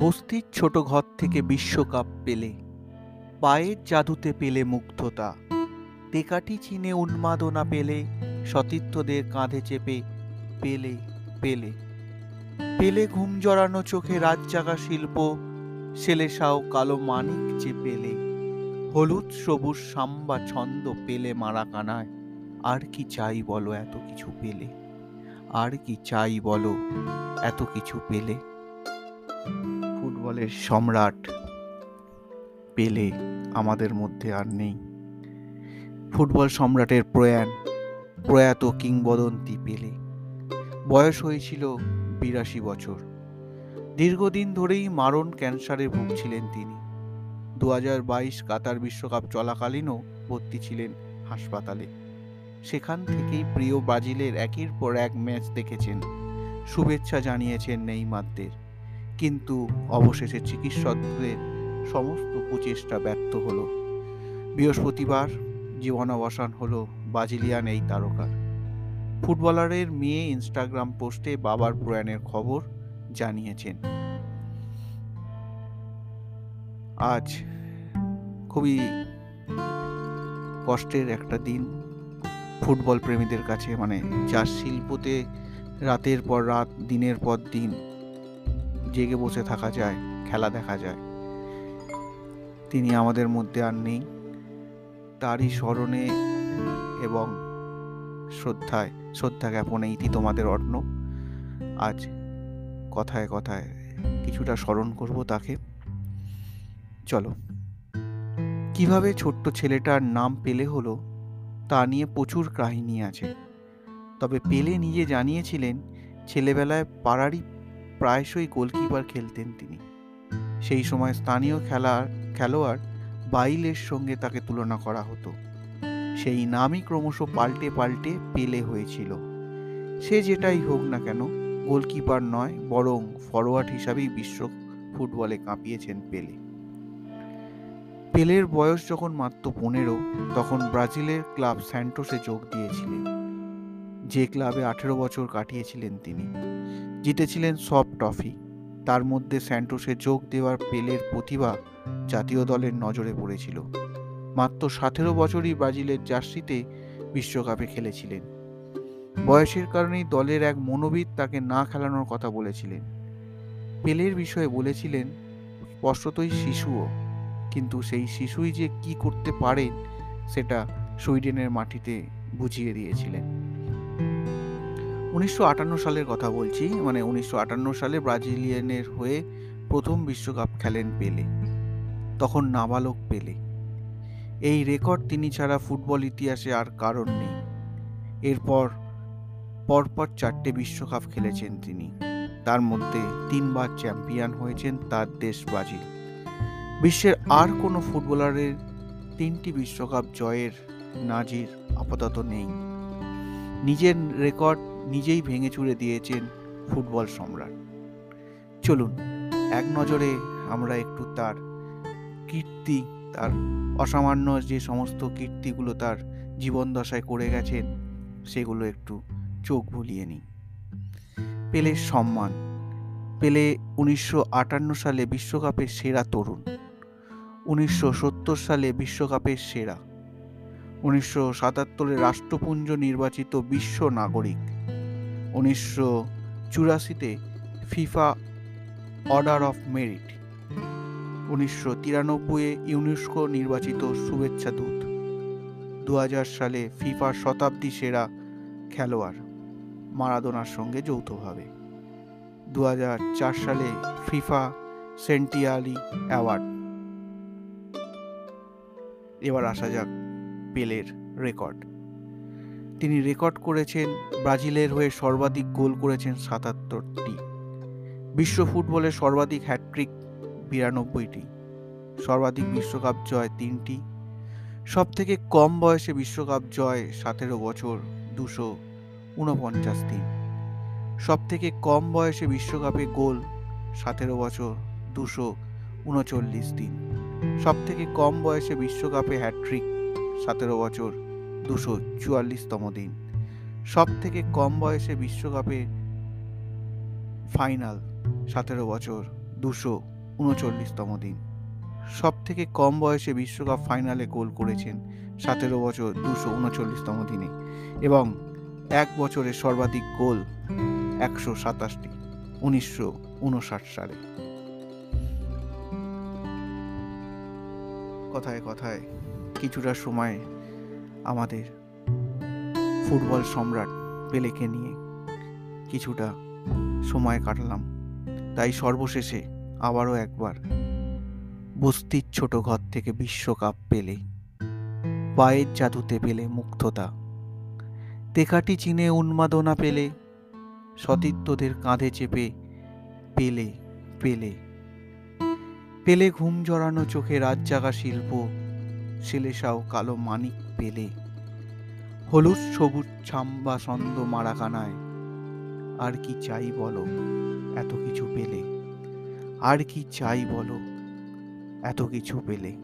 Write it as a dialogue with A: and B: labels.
A: বস্তির ছোট ঘর থেকে বিশ্বকাপ পেলে, পায়ের জাদুতে পেলে মুগ্ধতা তেকাটি চিনে উন্মাদনা পেলে, সতীর্থদের কাঁধে চেপে পেলে পেলে। পেলে ঘুম জড়ানো চোখে রাত জাগা শিল্প সেলেসাও কালো মানিক যে পেলে। হলুদ সবুজ সাম্বা ছন্দ পেলে মারা কানায় আর কি চাই বলো এত কিছু পেলে? আর কি চাই বলো এত কিছু পেলে? ফুটবলের সম্রাট, পেলে আমাদের মধ্যে আর নেই। ফুটবল সম্রাটের প্রয়াণ, প্রয়াত কিংবদন্তি পেলে। বয়স হয়েছিল বিরাশি বছর। দীর্ঘদিন ধরেই মারণ ক্যান্সারে ভুগছিলেন তিনি। দু বাইশ কাতার বিশ্বকাপ চলাকালীনও ভর্তি ছিলেন হাসপাতালে। সেখান থেকেই প্রিয় ব্রাজিলের একের পর এক ম্যাচ দেখেছেন। শুভেচ্ছা জানিয়েছেন নেইমারদের। কিন্তু অবশেষে চিকিৎসকদের সমস্ত প্রচেষ্টা ব্যর্থ হলো। বৃহস্পতিবার জীবনাবসান হলো ব্রাজিলিয়ান এই তারকার ফুটবলারের মেয়ে ইনস্টাগ্রাম পোস্টে বাবার প্রয়াণের খবর জানিয়েছেন। আজ খুবই কষ্টের একটা দিন। ফুটবল প্রেমীদের কাছে মানে যার শিল্পতে রাতের পর রাত, দিনের পর দিন জেগে বসে থাকা যায়, খেলা দেখা যায়। তিনি আমাদের মধ্যে আর নেই। তারই স্মরণে এবং শ্রদ্ধায়, শ্রদ্ধা জ্ঞাপনে ইতি তোমাদের অর্ণ আজ কথায় কথায় কিছুটা স্মরণ করব তাকে। চলো। কীভাবে ছোট্ট ছেলেটার নাম পেলে হলো, তা নিয়ে প্রচুর কাহিনী আছে। তবে পেলে নিজে জানিয়েছিলেন, ছেলেবেলায় পাড়ারই প্রায়শই গোলকিপার খেলতেন তিনি। সেই সময় স্থানীয় খেলার খেলোয়াড় বাইলের সঙ্গে তাকে তুলনা করা হতো। সেই নামই ক্রমশ পাল্টে পাল্টে পেলে হয়েছিল। সে যেটাই হোক না কেন, গোলকিপার নয়, বরং ফরোয়ার্ড হিসাবেই বিশ্ব ফুটবলে কাঁপিয়েছেন পেলে। পেলের বয়স যখন মাত্র পনেরো, তখন ব্রাজিলের ক্লাব স্যান্টোসে যোগ দিয়েছিলেন। যে ক্লাবে আঠেরো বছর কাটিয়েছিলেন তিনি। জিতেছিলেন সব ট্রফি। তার মধ্যে স্যান্টোসে যোগ দেওয়ার পেলের প্রতিভা জাতীয় দলের নজরে পড়েছিল। মাত্র সতেরো বছরই ব্রাজিলের জার্সিতে বিশ্বকাপে খেলেছিলেন। বয়সের কারণেই দলের এক মনোবিদ তাকে না খেলানোর কথা বলেছিলেন। পেলের বিষয়ে বলেছিলেন, স্পষ্টতই শিশুও, কিন্তু সেই শিশুই যে কি করতে পারে, সেটা সুইডেনের মাটিতে বুঝিয়ে দিয়েছিলেন। উনিশশো আটান্ন সালের কথা বলছি মানে উনিশশো আটান্ন সালে ব্রাজিলিয়ানের হয়ে প্রথম বিশ্বকাপ খেলেন পেলে, তখন নাবালক পেলে। এই রেকর্ড তিনি ছাড়া ফুটবল ইতিহাসে আর কারণ নেই। এরপর, পরপর চারটে বিশ্বকাপ খেলেছেন তিনি। তার মধ্যে তিনবার চ্যাম্পিয়ন হয়েছেন তার দেশ ব্রাজিল। বিশ্বের আর কোনো ফুটবলারের তিনটি বিশ্বকাপ জয়ের নাজির আপাতত নেই। নিজের রেকর্ড নিজেই ভেঙে চুরে দিয়েছেন ফুটবল সম্রাট। চলুন, এক নজরে আমরা একটু তার কীর্তি, তার অসামান্য যে সমস্ত কীর্তিগুলো তার জীবন দশায় করে গেছেন, সেগুলো একটু চোখ ভুলিয়ে নিই। পেলের সম্মান, পেলে উনিশশো আটান্ন সালে বিশ্বকাপের সেরা তরুণ, উনিশশো সত্তর সালে বিশ্বকাপের সেরা উনিশশো সাতাত্তরে রাষ্ট্রপুঞ্জ নির্বাচিত বিশ্ব নাগরিক। উনিশশো চুরাশিতে ফিফা অর্ডার অফ মেরিট। উনিশশো তিরানব্বইয়ে ইউনেস্কো নির্বাচিত শুভেচ্ছা দূত। দু হাজার সালে ফিফার শতাব্দী সেরা খেলোয়াড়, মারাদোনার সঙ্গে যৌথভাবে। দু হাজার চার সালে ফিফা সেন্টিয়ালি অ্যাওয়ার্ড। এবার আসা যাক পেলের রেকর্ড। তিনি রেকর্ড করেছেন, ব্রাজিলের হয়ে সর্বাধিক গোল করেছেন সাতাত্তরটি। বিশ্ব ফুটবলের সর্বাধিক হ্যাট্রিক বিরানব্বইটি। সর্বাধিক বিশ্বকাপ জয় তিনটি। সব থেকে কম বয়সে বিশ্বকাপ জয় সতেরো বছর, দুশো উনপঞ্চাশ দিন। সব থেকে কম বয়সে বিশ্বকাপে গোল সতেরো বছর, দুশো উনচল্লিশ দিন। সব থেকে কম বয়সে বিশ্বকাপে হ্যাট্রিক সতেরো বছর, দুশো চুয়াল্লিশতম দিন। সব থেকে কম বয়সে বিশ্বকাপে ফাইনাল, সতেরো বছর, দুশো উনচল্লিশতম দিন। সব থেকে কম বয়সে বিশ্বকাপ ফাইনালে গোল করেছেন, সতেরো বছর, দুশো উনচল্লিশতম দিনে এবং এক বছরে সর্বাধিক গোল একশো সাতাশটি, উনিশশো উনষাট সালে। কথায় কথায় কিছুটা সময় আমাদের ফুটবল সম্রাট পেলেকে নিয়ে কিছুটা সময় কাটালাম। তাই সর্বশেষে আবারও একবার বস্তির ছোট ঘর থেকে বিশ্বকাপ পেলে, পায়ের জাদুতে পেলে মুগ্ধতা, তেকাটি চিনে উন্মাদনা পেলে, সতীর্থদের কাঁধে চেপে পেলে পেলে পেলে ঘুম জড়ানো চোখে রাত জাগা শিল্প শেলেসাও কালো মানিক পেলে। হলুদ, সবুজ, ছাম্বা, ছন্দ মারাকানায়। আর কি চাই বলো, এত কিছু পেলে? আর কি চাই বলো, এত কিছু পেলে?